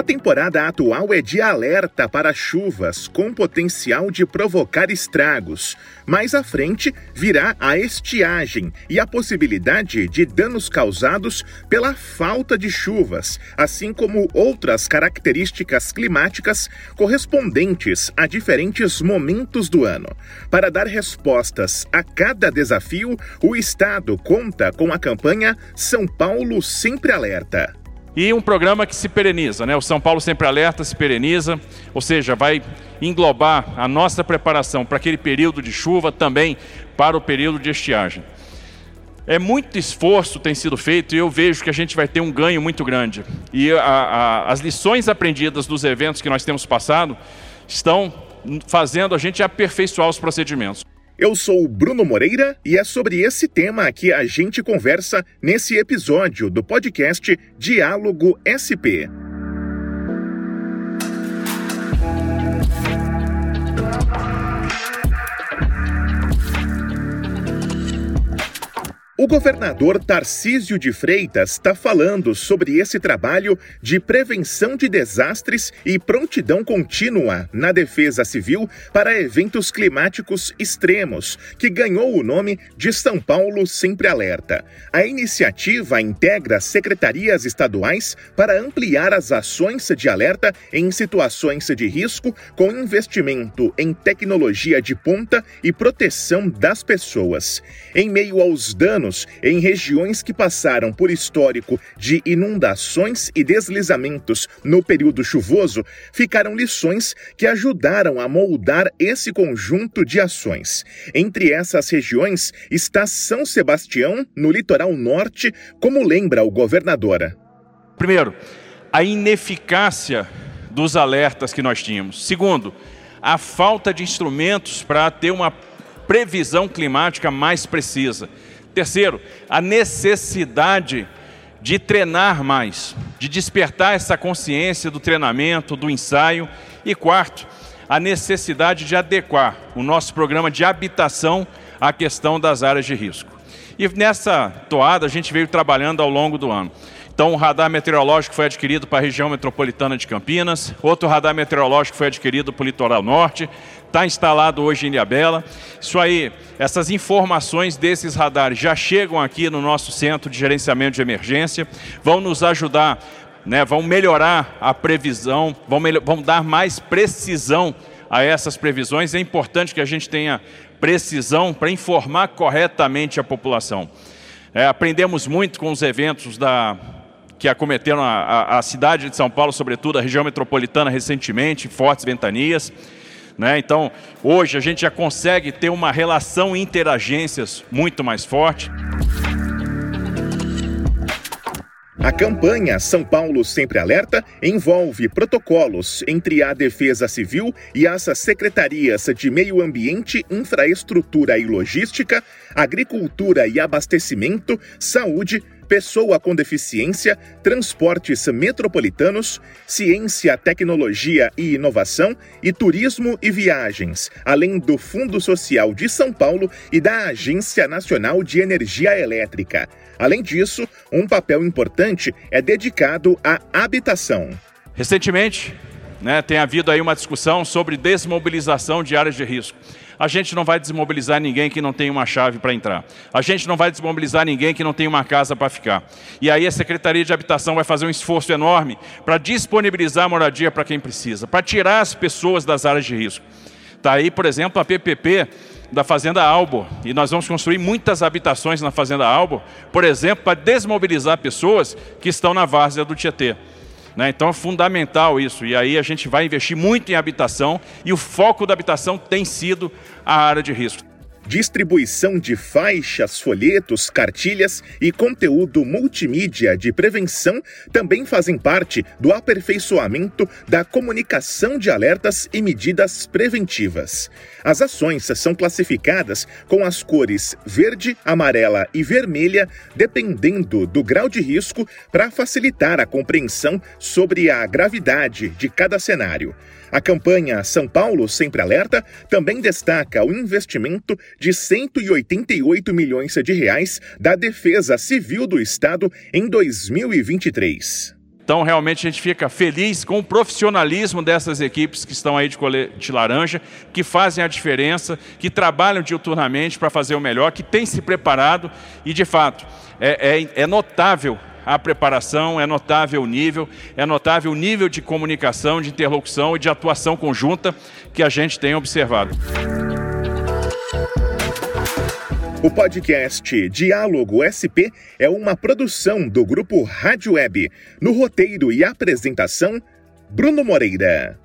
A temporada atual é de alerta para chuvas com potencial de provocar estragos. Mais à frente virá a estiagem e a possibilidade de danos causados pela falta de chuvas, assim como outras características climáticas correspondentes a diferentes momentos do ano. Para dar respostas a cada desafio, o Estado conta com a campanha São Paulo Sempre Alerta. E um programa que se pereniza, né? O São Paulo Sempre Alerta se pereniza, ou seja, vai englobar a nossa preparação para aquele período de chuva, também para o período de estiagem. É muito esforço tem sido feito e eu vejo que a gente vai ter um ganho muito grande. E a, a, as lições aprendidas dos eventos que nós temos passado estão fazendo a gente aperfeiçoar os procedimentos. Eu sou o Bruno Moreira e é sobre esse tema que a gente conversa nesse episódio do podcast Diálogo SP. O governador Tarcísio de Freitas está falando sobre esse trabalho de prevenção de desastres e prontidão contínua na defesa civil para eventos climáticos extremos, que ganhou o nome de São Paulo Sempre Alerta. A iniciativa integra secretarias estaduais para ampliar as ações de alerta em situações de risco, com investimento em tecnologia de ponta e proteção das pessoas. Em meio aos danos anos em regiões que passaram por histórico de inundações e deslizamentos no período chuvoso, ficaram lições que ajudaram a moldar esse conjunto de ações. Entre essas regiões está São Sebastião, no litoral norte, como lembra o governadora. Primeiro, a ineficácia dos alertas que nós tínhamos. Segundo, a falta de instrumentos para ter uma previsão climática mais precisa. Terceiro, a necessidade de treinar mais, de despertar essa consciência do treinamento, do ensaio. E quarto, a necessidade de adequar o nosso programa de habitação à questão das áreas de risco. E nessa toada a gente veio trabalhando ao longo do ano. Então, o radar meteorológico foi adquirido para a região metropolitana de Campinas, outro radar meteorológico foi adquirido para o litoral norte, está instalado hoje em Ilhabela. Isso aí, essas informações desses radares já chegam aqui no nosso centro de gerenciamento de emergência, vão nos ajudar, né, vão melhorar a previsão, vão, vão dar mais precisão a essas previsões. É importante que a gente tenha precisão para informar corretamente a população. É, aprendemos muito com os eventos da que acometeram a, a, a, cidade de São Paulo, sobretudo a região metropolitana recentemente, fortes ventanias. Né? Então, hoje a gente já consegue ter uma relação interagências muito mais forte. A campanha São Paulo Sempre Alerta envolve protocolos entre a Defesa Civil e as secretarias de Meio Ambiente, Infraestrutura e Logística, Agricultura e Abastecimento, Saúde, pessoa com deficiência, transportes metropolitanos, ciência, tecnologia e inovação e turismo e viagens, além do Fundo Social de São Paulo e da Agência Nacional de Energia Elétrica. Além disso, um papel importante é dedicado à habitação. Recentemente, né, tem havido aí uma discussão sobre desmobilização de áreas de risco. A gente não vai desmobilizar ninguém que não tem uma chave para entrar. A gente não vai desmobilizar ninguém que não tem uma casa para ficar. E aí a Secretaria de Habitação vai fazer um esforço enorme para disponibilizar moradia para quem precisa, para tirar as pessoas das áreas de risco. Está aí, por exemplo, a PPP da Fazenda Albo. E nós vamos construir muitas habitações na Fazenda Albo, por exemplo, para desmobilizar pessoas que estão na várzea do Tietê. Né? Então é fundamental isso. E aí a gente vai investir muito em habitação e o foco da habitação tem sido a área de risco distribuição de faixas, folhetos, cartilhas e conteúdo multimídia de prevenção também fazem parte do aperfeiçoamento da comunicação de alertas e medidas preventivas. As ações são classificadas com as cores verde, amarela e vermelha, dependendo do grau de risco, para facilitar a compreensão sobre a gravidade de cada cenário. A campanha São Paulo Sempre Alerta também destaca o investimento de 188 milhões de reais da Defesa Civil do Estado em 2023. Então, realmente, a gente fica feliz com o profissionalismo dessas equipes que estão aí de colete laranja, que fazem a diferença, que trabalham diuturnamente para fazer o melhor, que têm se preparado e, de fato, é, é, é notável a preparação, é notável o nível, é notável o nível de comunicação, de interlocução e de atuação conjunta que a gente tem observado. O podcast Diálogo SP é uma produção do grupo Rádio Web. No roteiro e apresentação, Bruno Moreira.